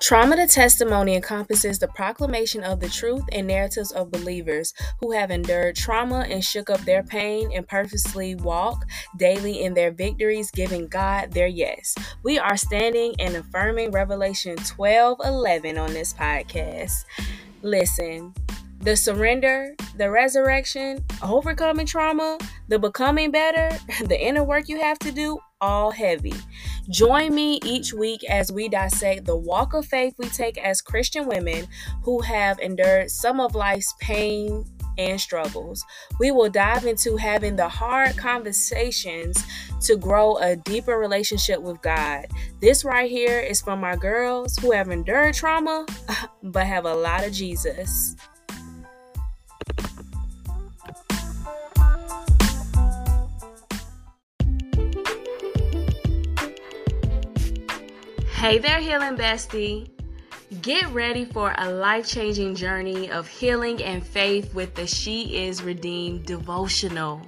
Trauma to testimony encompasses the proclamation of the truth and narratives of believers who have endured trauma and shook up their pain and purposely walk daily in their victories, giving God their yes. We are standing and affirming Revelation 12 11 on this podcast. Listen, the surrender, the resurrection, overcoming trauma, the becoming better, the inner work you have to do, all heavy. Join me each week as we dissect the walk of faith we take as Christian women who have endured some of life's pain and struggles. We will dive into having the hard conversations to grow a deeper relationship with God. This right here is from my girls who have endured trauma but have a lot of Jesus. Hey there, Healing Bestie. Get ready for a life changing journey of healing and faith with the She Is Redeemed devotional.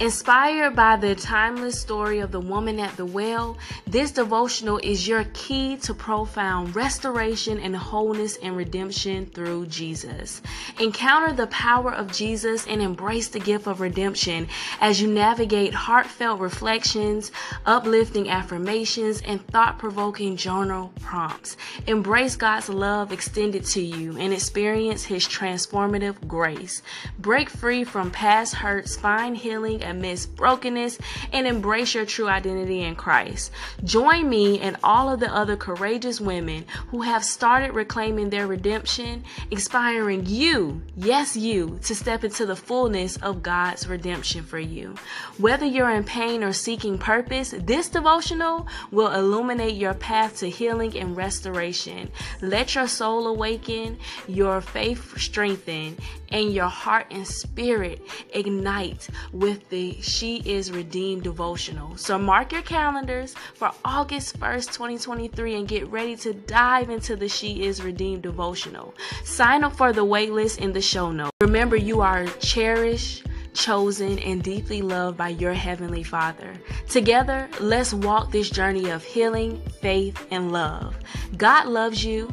Inspired by the timeless story of the woman at the well, this devotional is your key to profound restoration and wholeness and redemption through Jesus. Encounter the power of Jesus and embrace the gift of redemption as you navigate heartfelt reflections, uplifting affirmations, and thought provoking journal prompts. Embrace God's love extended to you and experience His transformative grace. Break free from past hurts, find healing amidst brokenness and embrace your true identity in Christ. Join me and all of the other courageous women who have started reclaiming their redemption, inspiring you, yes, you, to step into the fullness of God's redemption for you. Whether you're in pain or seeking purpose, this devotional will illuminate your path to healing and restoration. Let your soul awaken, your faith strengthen, and your heart and spirit ignite with She Is Redeemed devotional. So mark your calendars for August 1st, 2023 and get ready to dive into the She Is Redeemed devotional. Sign up for the waitlist in the show notes. Remember, you are cherished chosen, and deeply loved by your Heavenly Father. Together, let's walk this journey of healing, faith, and love. God loves you,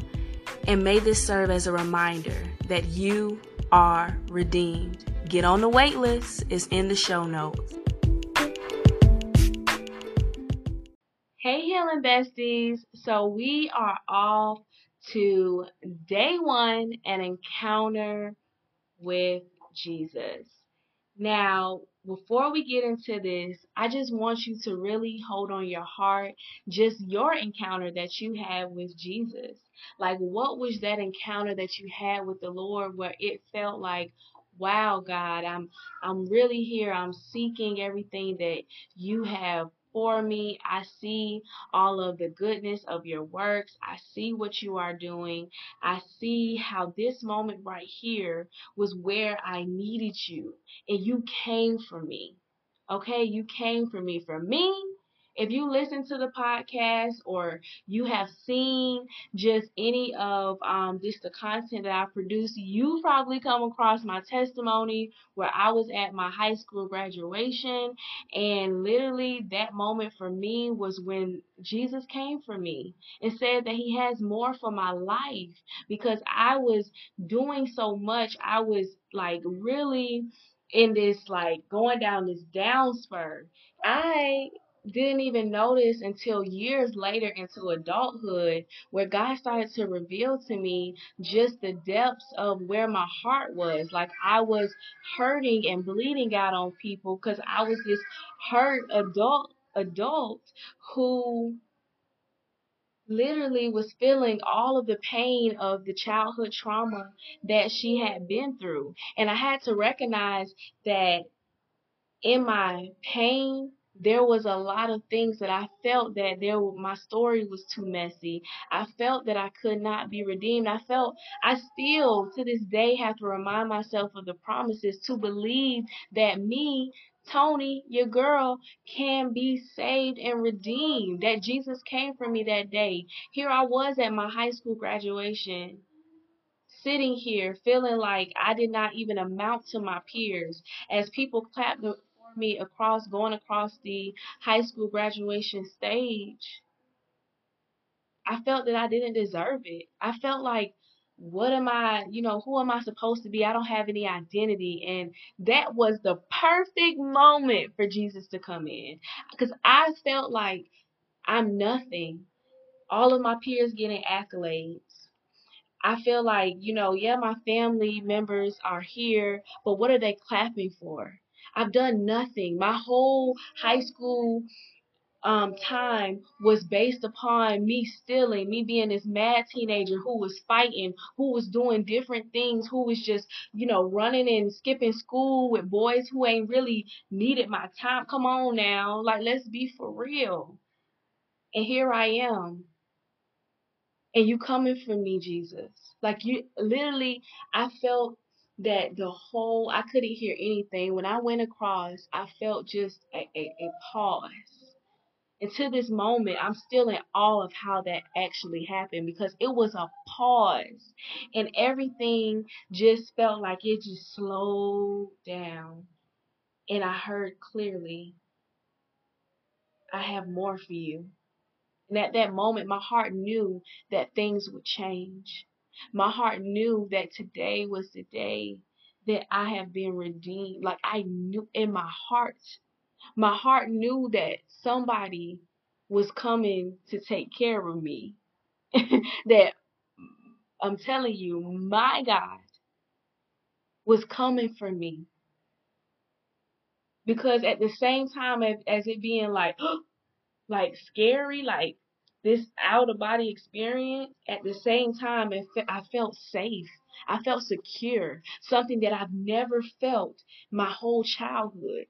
and may this serve as a reminder that you are redeemed. Get on the wait list, it's in the show notes. Hey, healing besties. So, we are off to day one an encounter with Jesus. Now, before we get into this, I just want you to really hold on your heart just your encounter that you had with Jesus. Like, what was that encounter that you had with the Lord where it felt like, wow, God, I'm I'm really here. I'm seeking everything that you have for me. I see all of the goodness of your works. I see what you are doing. I see how this moment right here was where I needed you and you came for me. Okay, you came for me. For me, if you listen to the podcast or you have seen just any of um, just the content that I produce, you probably come across my testimony where I was at my high school graduation, and literally that moment for me was when Jesus came for me and said that He has more for my life because I was doing so much. I was like really in this like going down this down spur. I didn't even notice until years later into adulthood where God started to reveal to me just the depths of where my heart was. Like I was hurting and bleeding out on people because I was this hurt adult adult who literally was feeling all of the pain of the childhood trauma that she had been through. And I had to recognize that in my pain, there was a lot of things that I felt that there my story was too messy. I felt that I could not be redeemed. I felt I still to this day have to remind myself of the promises to believe that me Tony, your girl, can be saved and redeemed. That Jesus came for me that day. Here I was at my high school graduation, sitting here feeling like I did not even amount to my peers as people clapped me across going across the high school graduation stage. I felt that I didn't deserve it. I felt like, what am I, you know, who am I supposed to be? I don't have any identity. And that was the perfect moment for Jesus to come in. Because I felt like I'm nothing. All of my peers getting accolades. I feel like, you know, yeah, my family members are here, but what are they clapping for? I've done nothing. My whole high school um, time was based upon me stealing, me being this mad teenager who was fighting, who was doing different things, who was just, you know, running and skipping school with boys who ain't really needed my time. Come on now. Like, let's be for real. And here I am. And you coming for me, Jesus. Like, you literally, I felt that the whole, I couldn't hear anything. When I went across, I felt just a, a, a pause and to this moment, I'm still in awe of how that actually happened because it was a pause and everything just felt like it just slowed down. And I heard clearly, I have more for you. And at that moment, my heart knew that things would change. My heart knew that today was the day that I have been redeemed. Like I knew in my heart my heart knew that somebody was coming to take care of me. that I'm telling you, my God was coming for me. Because at the same time as, as it being like like scary, like this out of body experience, at the same time I felt safe. I felt secure, something that I've never felt my whole childhood.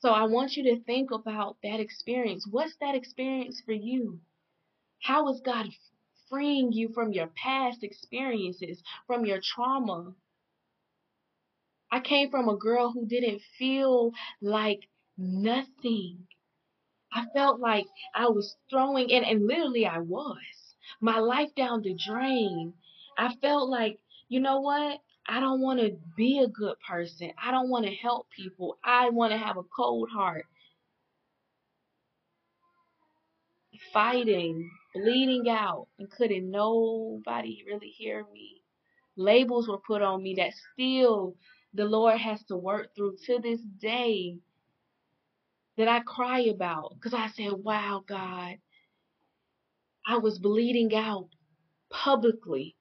So I want you to think about that experience. What's that experience for you? How is God freeing you from your past experiences, from your trauma? I came from a girl who didn't feel like nothing. I felt like I was throwing in, and literally I was, my life down the drain. I felt like, you know what? I don't want to be a good person. I don't want to help people. I want to have a cold heart. Fighting, bleeding out, and couldn't nobody really hear me. Labels were put on me that still the Lord has to work through to this day that I cry about because I said, wow, God, I was bleeding out publicly.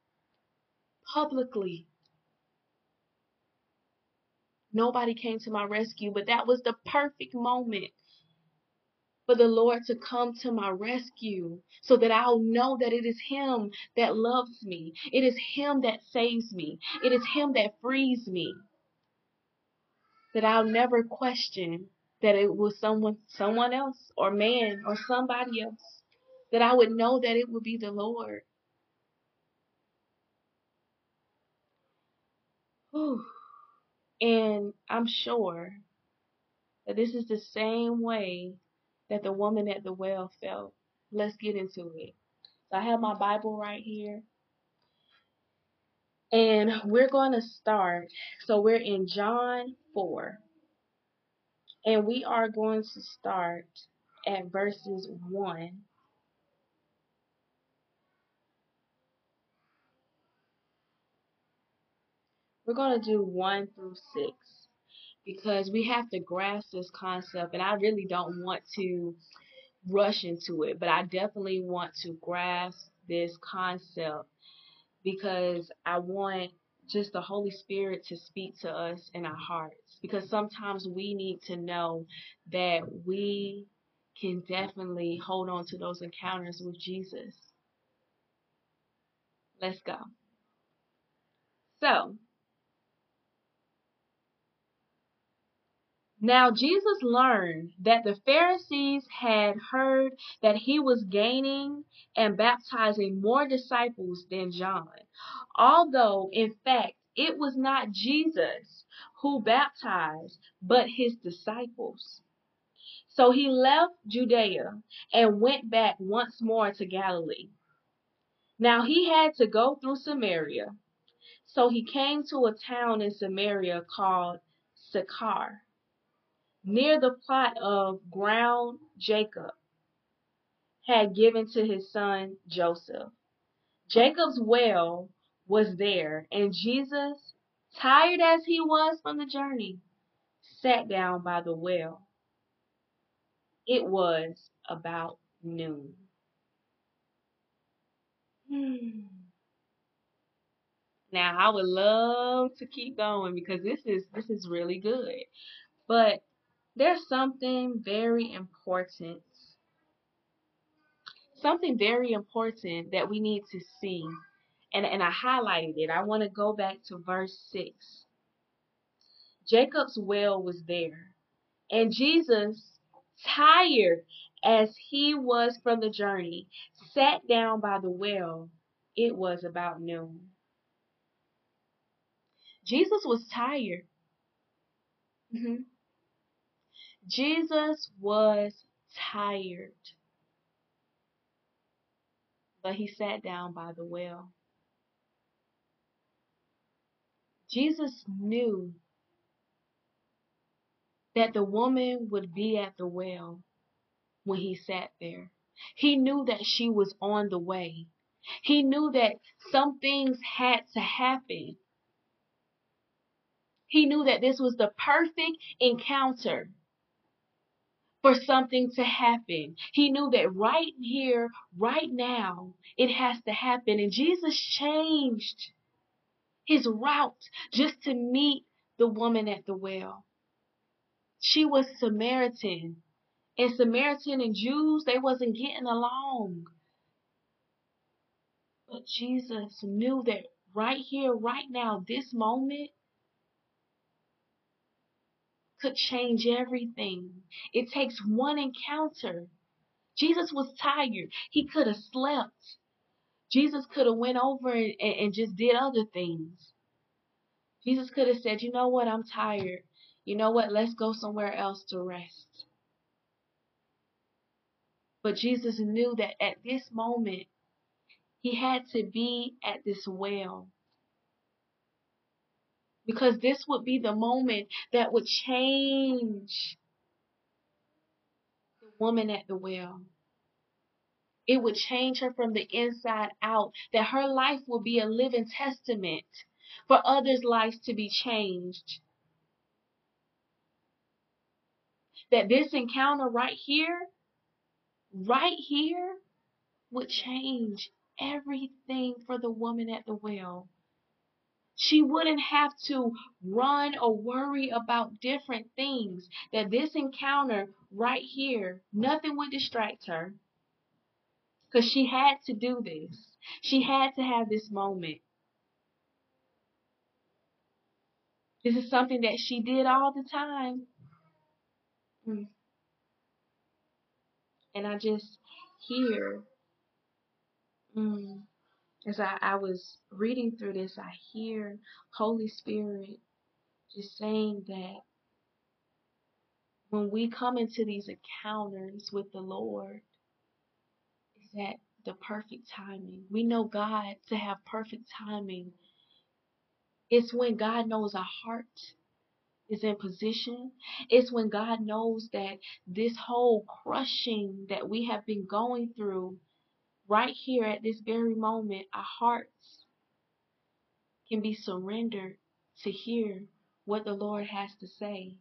Publicly. Nobody came to my rescue, but that was the perfect moment for the Lord to come to my rescue so that I'll know that it is Him that loves me. It is Him that saves me. It is Him that frees me. That I'll never question that it was someone someone else or man or somebody else. That I would know that it would be the Lord. Whew. And I'm sure that this is the same way that the woman at the well felt. Let's get into it. So I have my Bible right here. And we're going to start. So we're in John 4. And we are going to start at verses 1 We're going to do 1 through 6 because we have to grasp this concept, and I really don't want to rush into it, but I definitely want to grasp this concept because I want just the Holy Spirit to speak to us in our hearts because sometimes we need to know that we can definitely hold on to those encounters with Jesus. Let's go. So, Now Jesus learned that the Pharisees had heard that he was gaining and baptizing more disciples than John, although in fact it was not Jesus who baptized, but his disciples. So he left Judea and went back once more to Galilee. Now he had to go through Samaria. So he came to a town in Samaria called Sychar near the plot of ground Jacob had given to his son Joseph. Jacob's well was there, and Jesus, tired as he was from the journey, sat down by the well. It was about noon. Hmm. Now I would love to keep going because this is this is really good. But there's something very important. Something very important that we need to see. And and I highlighted it. I want to go back to verse 6. Jacob's well was there. And Jesus, tired as he was from the journey, sat down by the well. It was about noon. Jesus was tired. Mm-hmm. Jesus was tired. But he sat down by the well. Jesus knew that the woman would be at the well when he sat there. He knew that she was on the way. He knew that some things had to happen. He knew that this was the perfect encounter for something to happen. He knew that right here, right now, it has to happen. And Jesus changed his route just to meet the woman at the well. She was Samaritan. And Samaritan and Jews, they wasn't getting along. But Jesus knew that right here, right now, this moment, could change everything. It takes one encounter. Jesus was tired. He could have slept. Jesus could have went over and, and just did other things. Jesus could have said, you know what, I'm tired. You know what, let's go somewhere else to rest. But Jesus knew that at this moment, he had to be at this well because this would be the moment that would change the woman at the well. It would change her from the inside out, that her life will be a living testament for others' lives to be changed. That this encounter right here, right here, would change everything for the woman at the well. She wouldn't have to run or worry about different things. That this encounter right here, nothing would distract her. Because she had to do this. She had to have this moment. This is something that she did all the time. Hmm. And I just hear mm, as I, I was reading through this, I hear Holy Spirit just saying that when we come into these encounters with the Lord, is that the perfect timing. We know God to have perfect timing. It's when God knows our heart is in position. It's when God knows that this whole crushing that we have been going through right here at this very moment, our hearts can be surrendered to hear what the Lord has to say.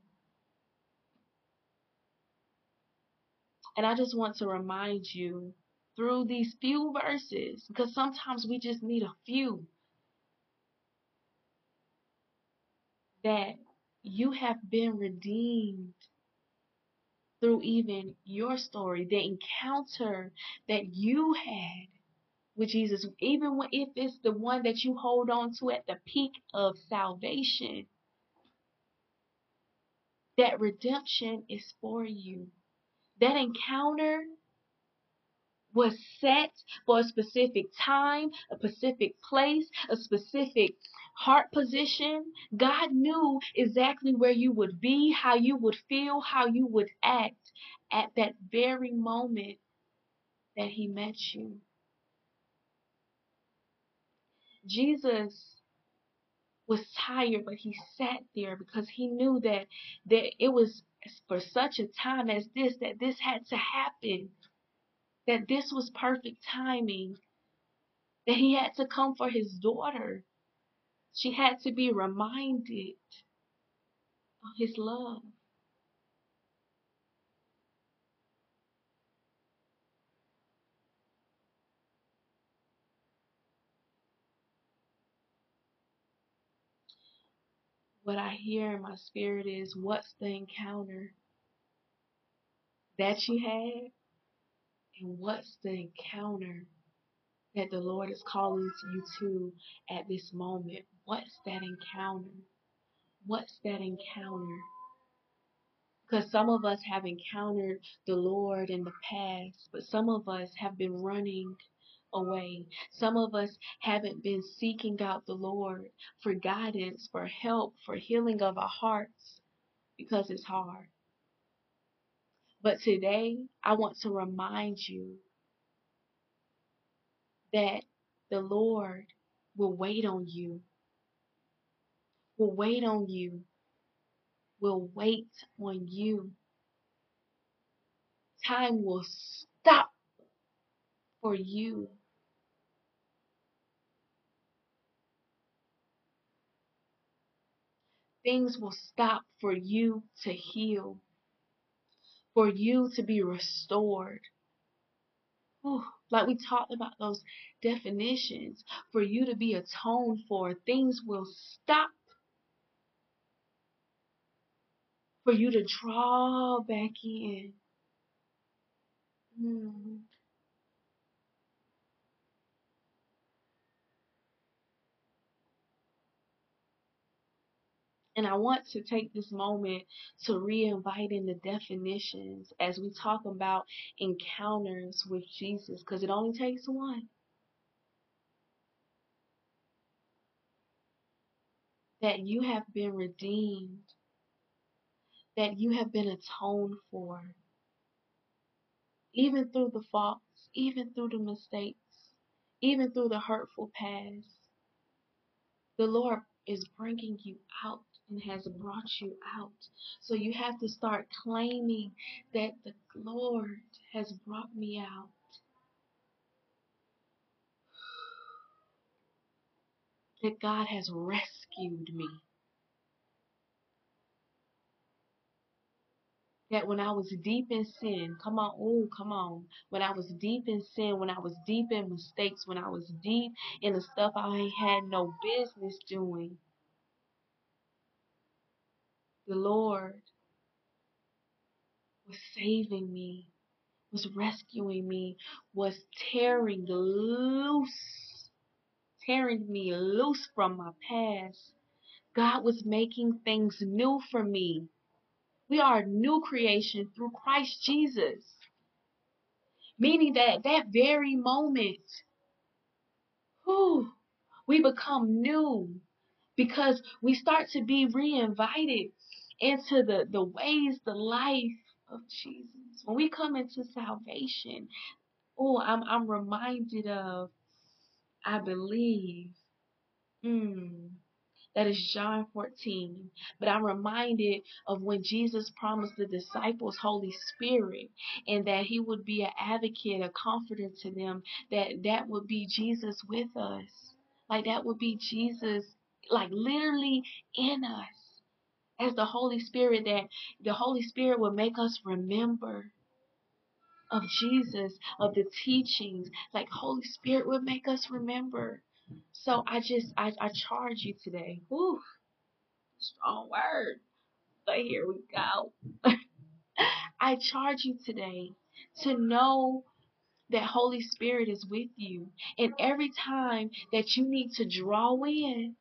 And I just want to remind you through these few verses, because sometimes we just need a few, that you have been redeemed through even your story, the encounter that you had with Jesus, even if it's the one that you hold on to at the peak of salvation, that redemption is for you. That encounter was set for a specific time, a specific place, a specific heart position. God knew exactly where you would be, how you would feel, how you would act at that very moment that He met you. Jesus was tired, but he sat there because he knew that, that it was for such a time as this that this had to happen that this was perfect timing, that he had to come for his daughter. She had to be reminded of his love. What I hear in my spirit is what's the encounter that you had, and what's the encounter that the Lord is calling you to at this moment? What's that encounter? What's that encounter? Because some of us have encountered the Lord in the past, but some of us have been running away. Some of us haven't been seeking out the Lord for guidance, for help, for healing of our hearts because it's hard. But today, I want to remind you that the Lord will wait on you, will wait on you, will wait on you. Time will stop for you. Things will stop for you to heal, for you to be restored. Like we talked about those definitions, for you to be atoned for, things will stop for you to draw back in. Mm. And I want to take this moment to re-invite in the definitions as we talk about encounters with Jesus, because it only takes one. That you have been redeemed, that you have been atoned for, even through the faults, even through the mistakes, even through the hurtful past. The Lord is bringing you out and has brought you out. So you have to start claiming that the Lord has brought me out. That God has rescued me. That when I was deep in sin, come on, oh, come on. When I was deep in sin, when I was deep in mistakes, when I was deep in the stuff I had no business doing, the Lord was saving me, was rescuing me, was tearing loose, tearing me loose from my past. God was making things new for me. We are a new creation through Christ Jesus. Meaning that at that very moment, whew, we become new because we start to be re-invited into the, the ways, the life of Jesus. When we come into salvation, oh, I'm I'm reminded of, I believe, mm, that is John 14. But I'm reminded of when Jesus promised the disciples Holy Spirit and that he would be an advocate, a comforter to them, that that would be Jesus with us. Like that would be Jesus, like literally in us. As the Holy Spirit, that the Holy Spirit would make us remember of Jesus, of the teachings, like Holy Spirit would make us remember. So I just I, I charge you today. Whew, strong word. But here we go. I charge you today to know that Holy Spirit is with you. And every time that you need to draw in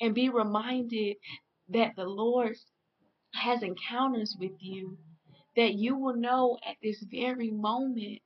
and be reminded that the Lord has encounters with you, that you will know at this very moment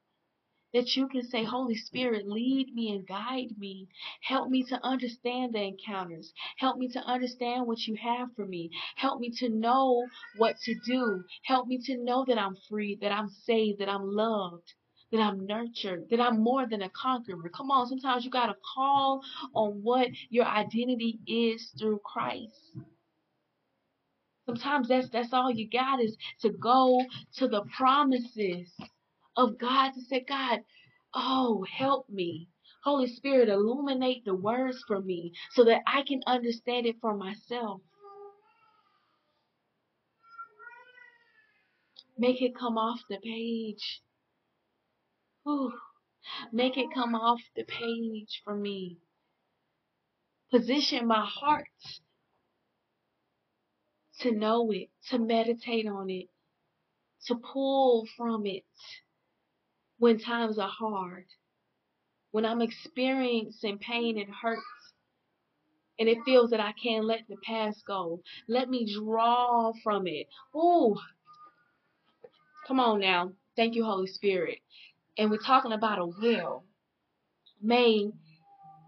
that you can say, Holy mm-hmm. Spirit, lead me and guide me. Help me to understand the encounters. Help me to understand what you have for me. Help me to know what to do. Help me to know that I'm free, that I'm saved, that I'm loved. That I'm nurtured, that I'm more than a conqueror. Come on, sometimes you got to call on what your identity is through Christ. Sometimes that's that's all you got is to go to the promises of God to say, God, oh, help me. Holy Spirit, illuminate the words for me so that I can understand it for myself. Make it come off the page. Whew. Make it come off the page for me. Position my heart to know it, to meditate on it, to pull from it when times are hard, when I'm experiencing pain and hurts, and it feels that I can't let the past go. Let me draw from it. Ooh, come on now. Thank you, Holy Spirit. And we're talking about a well. May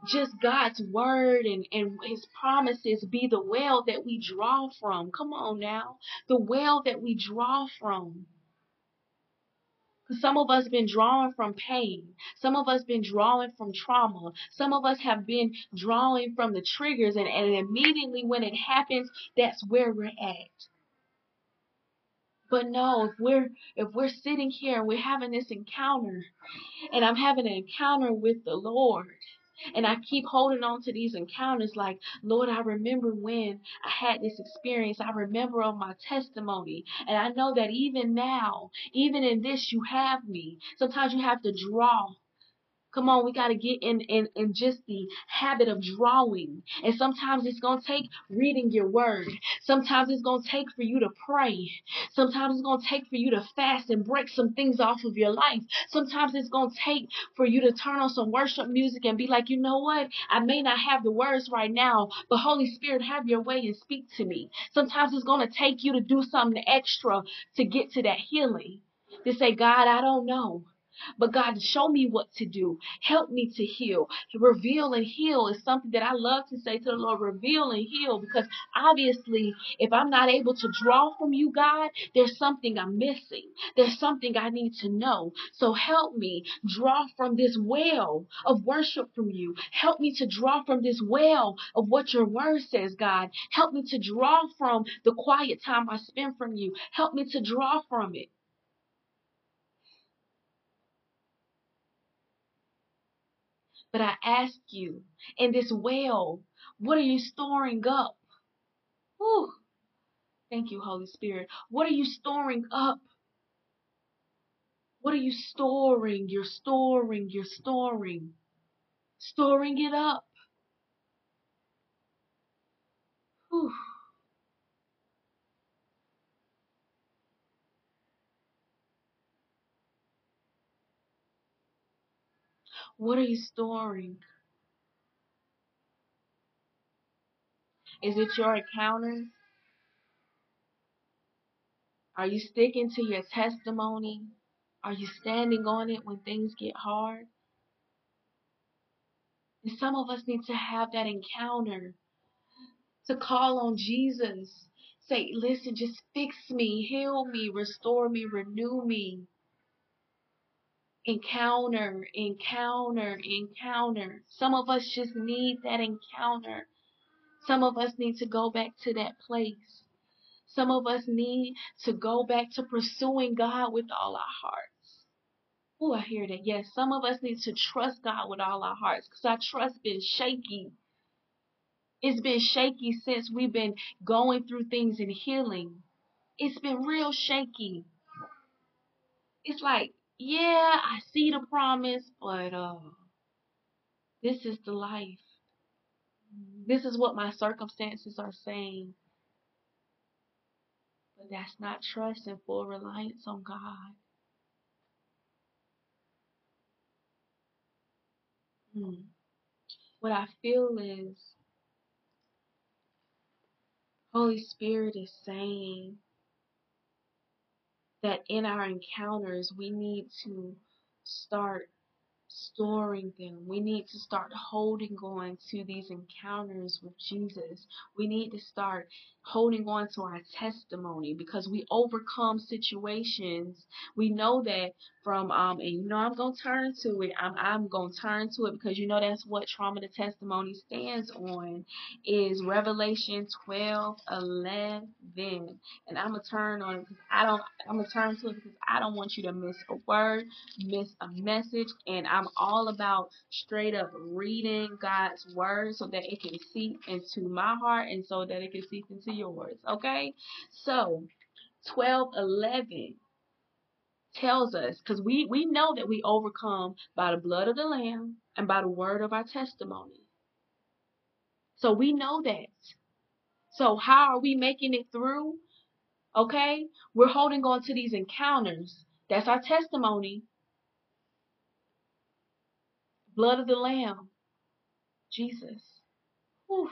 just God's word and, and his promises be the well that we draw from. Come on now. The well that we draw from. Some of us have been drawing from pain. Some of us been drawing from trauma. Some of us have been drawing from the triggers and, and immediately when it happens, that's where we're at. But no, if we're if we're sitting here and we're having this encounter and I'm having an encounter with the Lord and I keep holding on to these encounters like, Lord, I remember when I had this experience. I remember of my testimony. And I know that even now, even in this, you have me. Sometimes you have to draw Come on, we got to get in, in, in just the habit of drawing. And sometimes it's going to take reading your word. Sometimes it's going to take for you to pray. Sometimes it's going to take for you to fast and break some things off of your life. Sometimes it's going to take for you to turn on some worship music and be like, you know what? I may not have the words right now, but Holy Spirit, have your way and speak to me. Sometimes it's going to take you to do something extra to get to that healing. To say, God, I don't know. But God, show me what to do. Help me to heal. Reveal and heal is something that I love to say to the Lord. Reveal and heal because obviously, if I'm not able to draw from you, God, there's something I'm missing. There's something I need to know. So help me draw from this well of worship from you. Help me to draw from this well of what your word says, God. Help me to draw from the quiet time I spend from you. Help me to draw from it. But I ask you, in this well, what are you storing up? Whew. Thank you, Holy Spirit. What are you storing up? What are you storing? You're storing, you're storing. Storing it up. Whew. What are you storing? Is it your encounters? Are you sticking to your testimony? Are you standing on it when things get hard? And some of us need to have that encounter to call on Jesus. Say, listen, just fix me, heal me, restore me, renew me encounter, encounter, encounter. Some of us just need that encounter. Some of us need to go back to that place. Some of us need to go back to pursuing God with all our hearts. Oh, I hear that. Yes, some of us need to trust God with all our hearts because our trust been shaky. It's been shaky since we've been going through things and healing. It's been real shaky. It's like yeah, I see the promise, but uh, this is the life. This is what my circumstances are saying. But that's not trust and full reliance on God. Hmm. What I feel is Holy Spirit is saying that in our encounters, we need to start storing them. We need to start holding on to these encounters with Jesus. We need to start holding on to our testimony because we overcome situations. We know that from um and you know I'm gonna turn to it. I'm I'm gonna turn to it because you know that's what trauma to testimony stands on is Revelation 12, 11. And I'm gonna turn on it because I don't I'm gonna turn to it because I don't want you to miss a word, miss a message, and I'm all about straight up reading God's word so that it can seep into my heart and so that it can seep into yours. Okay? So 12:11 tells us because we we know that we overcome by the blood of the lamb and by the word of our testimony so we know that so how are we making it through okay we're holding on to these encounters that's our testimony blood of the lamb jesus Whew.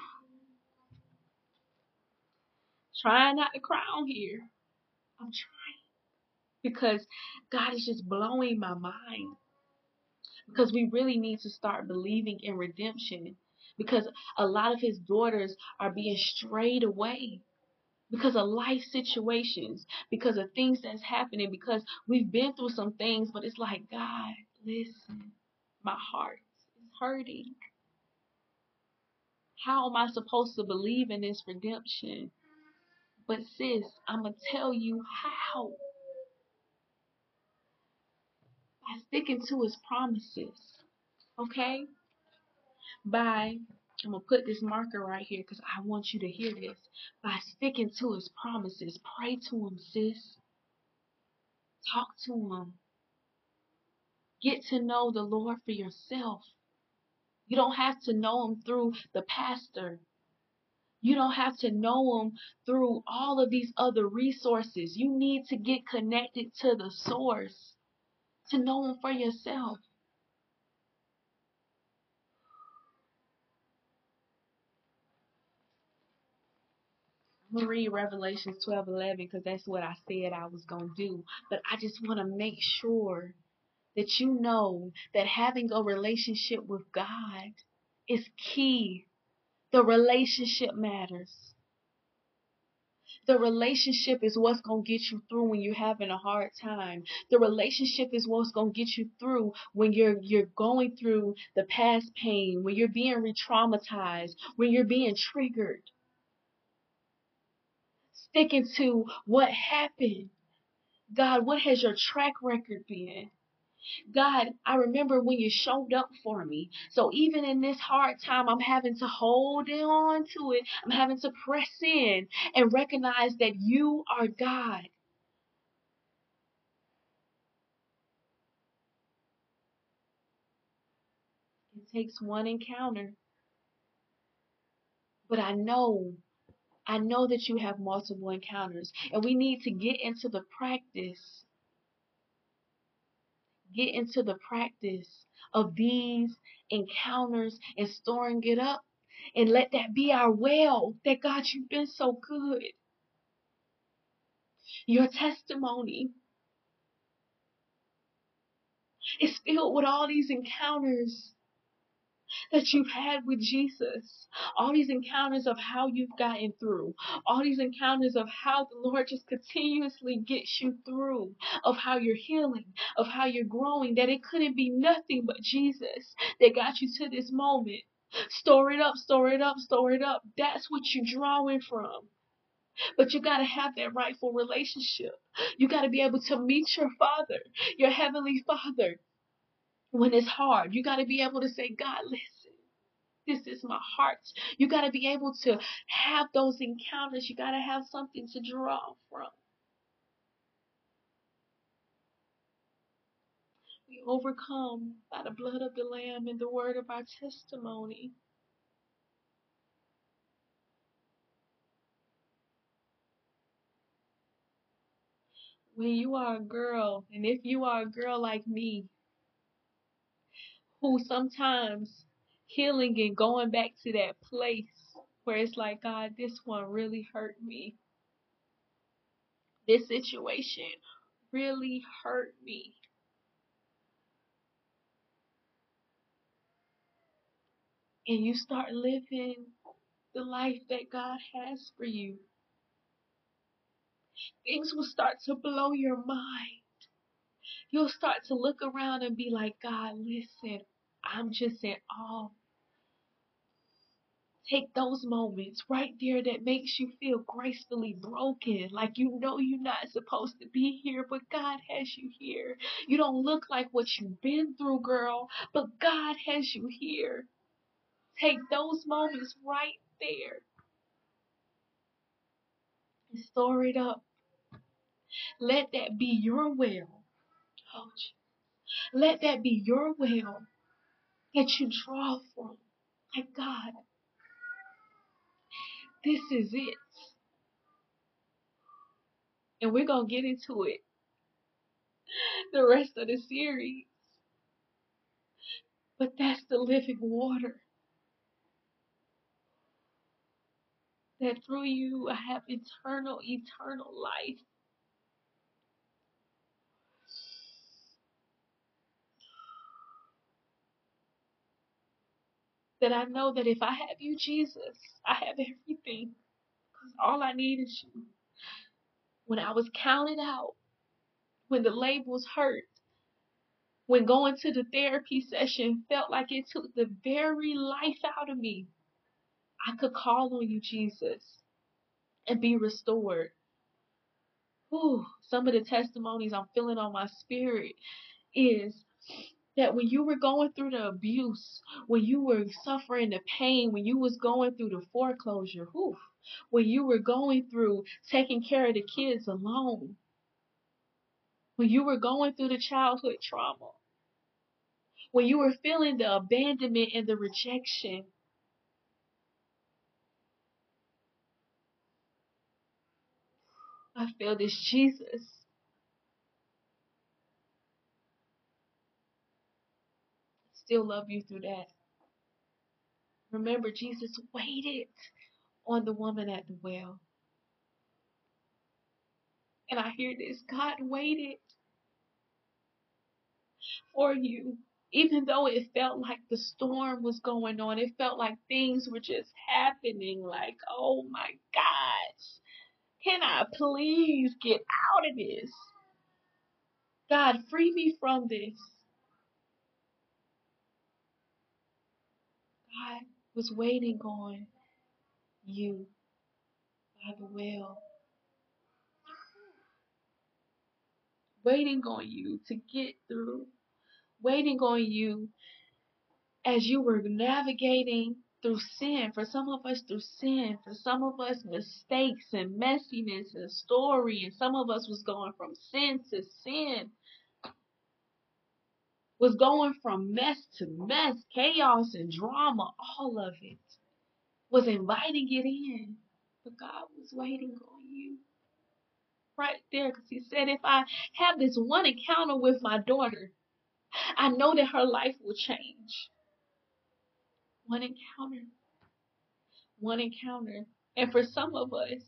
Trying not to cry on here. I'm trying. Because god is just blowing my mind. Because we really need to start believing in redemption. Because a lot of his daughters are being strayed away. Because of life situations, because of things that's happening, because we've been through some things, but it's like, God, listen, my heart is hurting. How am I supposed to believe in this redemption? But sis, I'm going to tell you how. By sticking to his promises. Okay? By I'm going to put this marker right here because I want you to hear this. By sticking to his promises, pray to him, sis. Talk to him. Get to know the Lord for yourself. You don't have to know him through the pastor. You don't have to know him through all of these other resources. You need to get connected to the source to know him for yourself. I'm gonna read Revelations 12 11 because that's what I said I was gonna do. But I just want to make sure that you know that having a relationship with God is key. The relationship matters. The relationship is what's going to get you through when you're having a hard time. The relationship is what's going to get you through when you're you're going through the past pain, when you're being re-traumatized, when you're being triggered. Sticking to what happened. God, what has your track record been? God, I remember when you showed up for me. So even in this hard time, I'm having to hold on to it. I'm having to press in and recognize that you are God. It takes one encounter. But I know, I know that you have multiple encounters. And we need to get into the practice. Get into the practice of these encounters and storing it up. And let that be our well that God, you've been so good. Your testimony is filled with all these encounters that you've had with Jesus. All these encounters of how you've gotten through. All these encounters of how the Lord just continuously gets you through. Of how you're healing. Of how you're growing. That it couldn't be nothing but Jesus that got you to this moment. Store it up, store it up, store it up. That's what you're drawing from. But you got to have that rightful relationship. You got to be able to meet your Father, your Heavenly Father, when it's hard. You got to be able to say, God, listen, this is my heart. You got to be able to have those encounters. You got to have something to draw from. We overcome by the blood of the Lamb and the word of our testimony. When you are a girl, and if you are a girl like me, who sometimes healing and going back to that place where it's like, God, this one really hurt me. This situation really hurt me. And you start living the life that God has for you. things will start to blow your mind. You'll start to look around and be like, God, listen, I'm just in awe. Take those moments right there that makes you feel gracefully broken, like you know you're not supposed to be here, but God has you here. You don't look like what you've been through, girl, but God has you here. Take those moments right there and store it up. Let that be your well. Let that be your well that you draw from. Like, God, this is it. And we're going to get into it the rest of the series. But that's the living water. That through you I have eternal, eternal life. That I know that if I have you, Jesus, I have everything. Because all I need is you. When I was counted out, when the labels hurt, when going to the therapy session felt like it took the very life out of me, I could call on you, Jesus, and be restored. Whew, some of the testimonies I'm feeling on my spirit is that when you were going through the abuse, when you were suffering the pain, when you was going through the foreclosure, whew, when you were going through taking care of the kids alone, when you were going through the childhood trauma, when you were feeling the abandonment and the rejection, I feel this Jesus. Still love you through that. Remember, Jesus waited on the woman at the well. And I hear this God waited for you. Even though it felt like the storm was going on, it felt like things were just happening. Like, oh my gosh, can I please get out of this? God, free me from this. God was waiting on you by the well. Waiting on you to get through. Waiting on you as you were navigating through sin. For some of us, through sin. For some of us, mistakes and messiness and story. And some of us was going from sin to sin. Was going from mess to mess, chaos and drama, all of it. Was inviting it in. But God was waiting on you. Right there, because He said, if I have this one encounter with my daughter, I know that her life will change. One encounter. One encounter. And for some of us,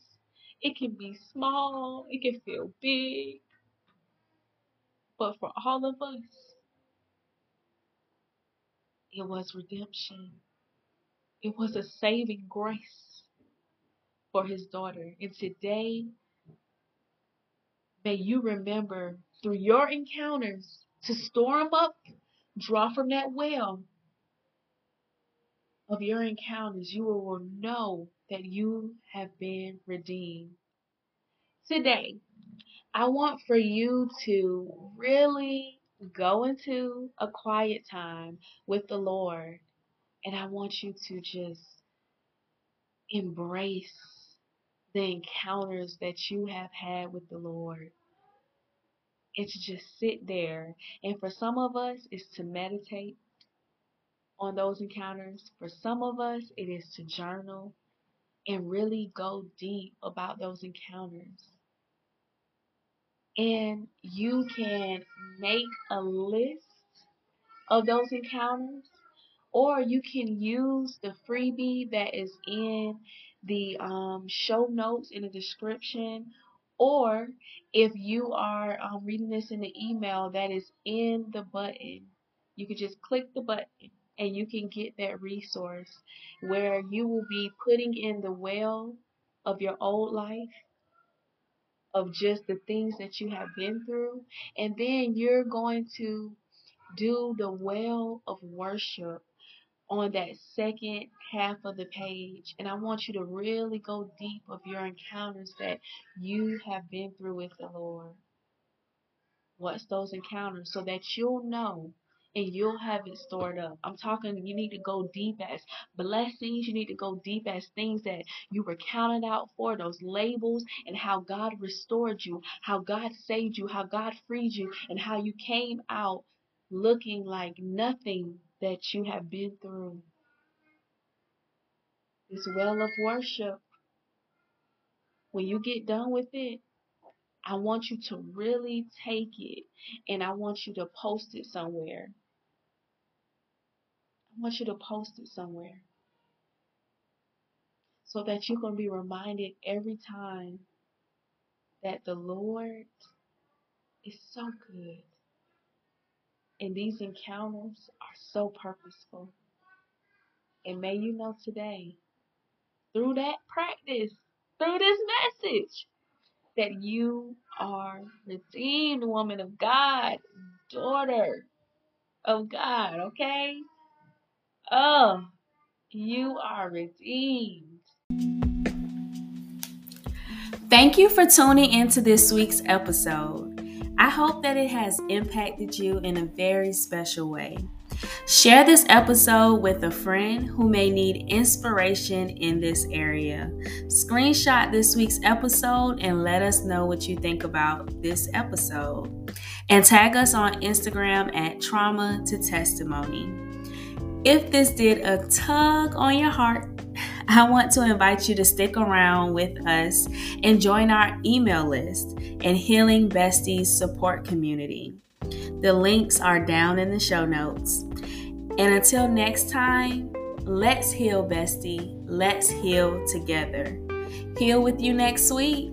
it can be small, it can feel big. But for all of us, it was redemption. It was a saving grace for his daughter. And today, may you remember through your encounters to store them up, draw from that well of your encounters. You will know that you have been redeemed. Today, I want for you to really go into a quiet time with the Lord. And I want you to just embrace the encounters that you have had with the Lord. To just sit there. And for some of us, it's to meditate on those encounters. For some of us, it is to journal and really go deep about those encounters. And you can make a list of those encounters, or you can use the freebie that is in the um, show notes in the description, or if you are um, reading this in the email that is in the button, you can just click the button and you can get that resource where you will be putting in the well of your old life of just the things that you have been through. And then you're going to do the well of worship on that second half of the page. And I want you to really go deep of your encounters that you have been through with the Lord. What's those encounters? So that you'll know and you'll have it stored up. I'm talking, you need to go deep as blessings. You need to go deep as things that you were counted out for, those labels, and how God restored you, how God saved you, how God freed you, and how you came out looking like nothing that you have been through. This well of worship, when you get done with it, I want you to really take it and I want you to post it somewhere. Want you to post it somewhere so that you can be reminded every time that the Lord is so good. And these encounters are so purposeful. And may you know today, through that practice, through this message, that you are redeemed, woman of God, daughter of God, okay? Oh, you are redeemed. Thank you for tuning into this week's episode. I hope that it has impacted you in a very special way. Share this episode with a friend who may need inspiration in this area. Screenshot this week's episode and let us know what you think about this episode. And tag us on Instagram at Trauma to Testimony. If this did a tug on your heart, I want to invite you to stick around with us and join our email list and Healing Besties support community. The links are down in the show notes. And until next time, let's heal, bestie. Let's heal together. Heal with you next week.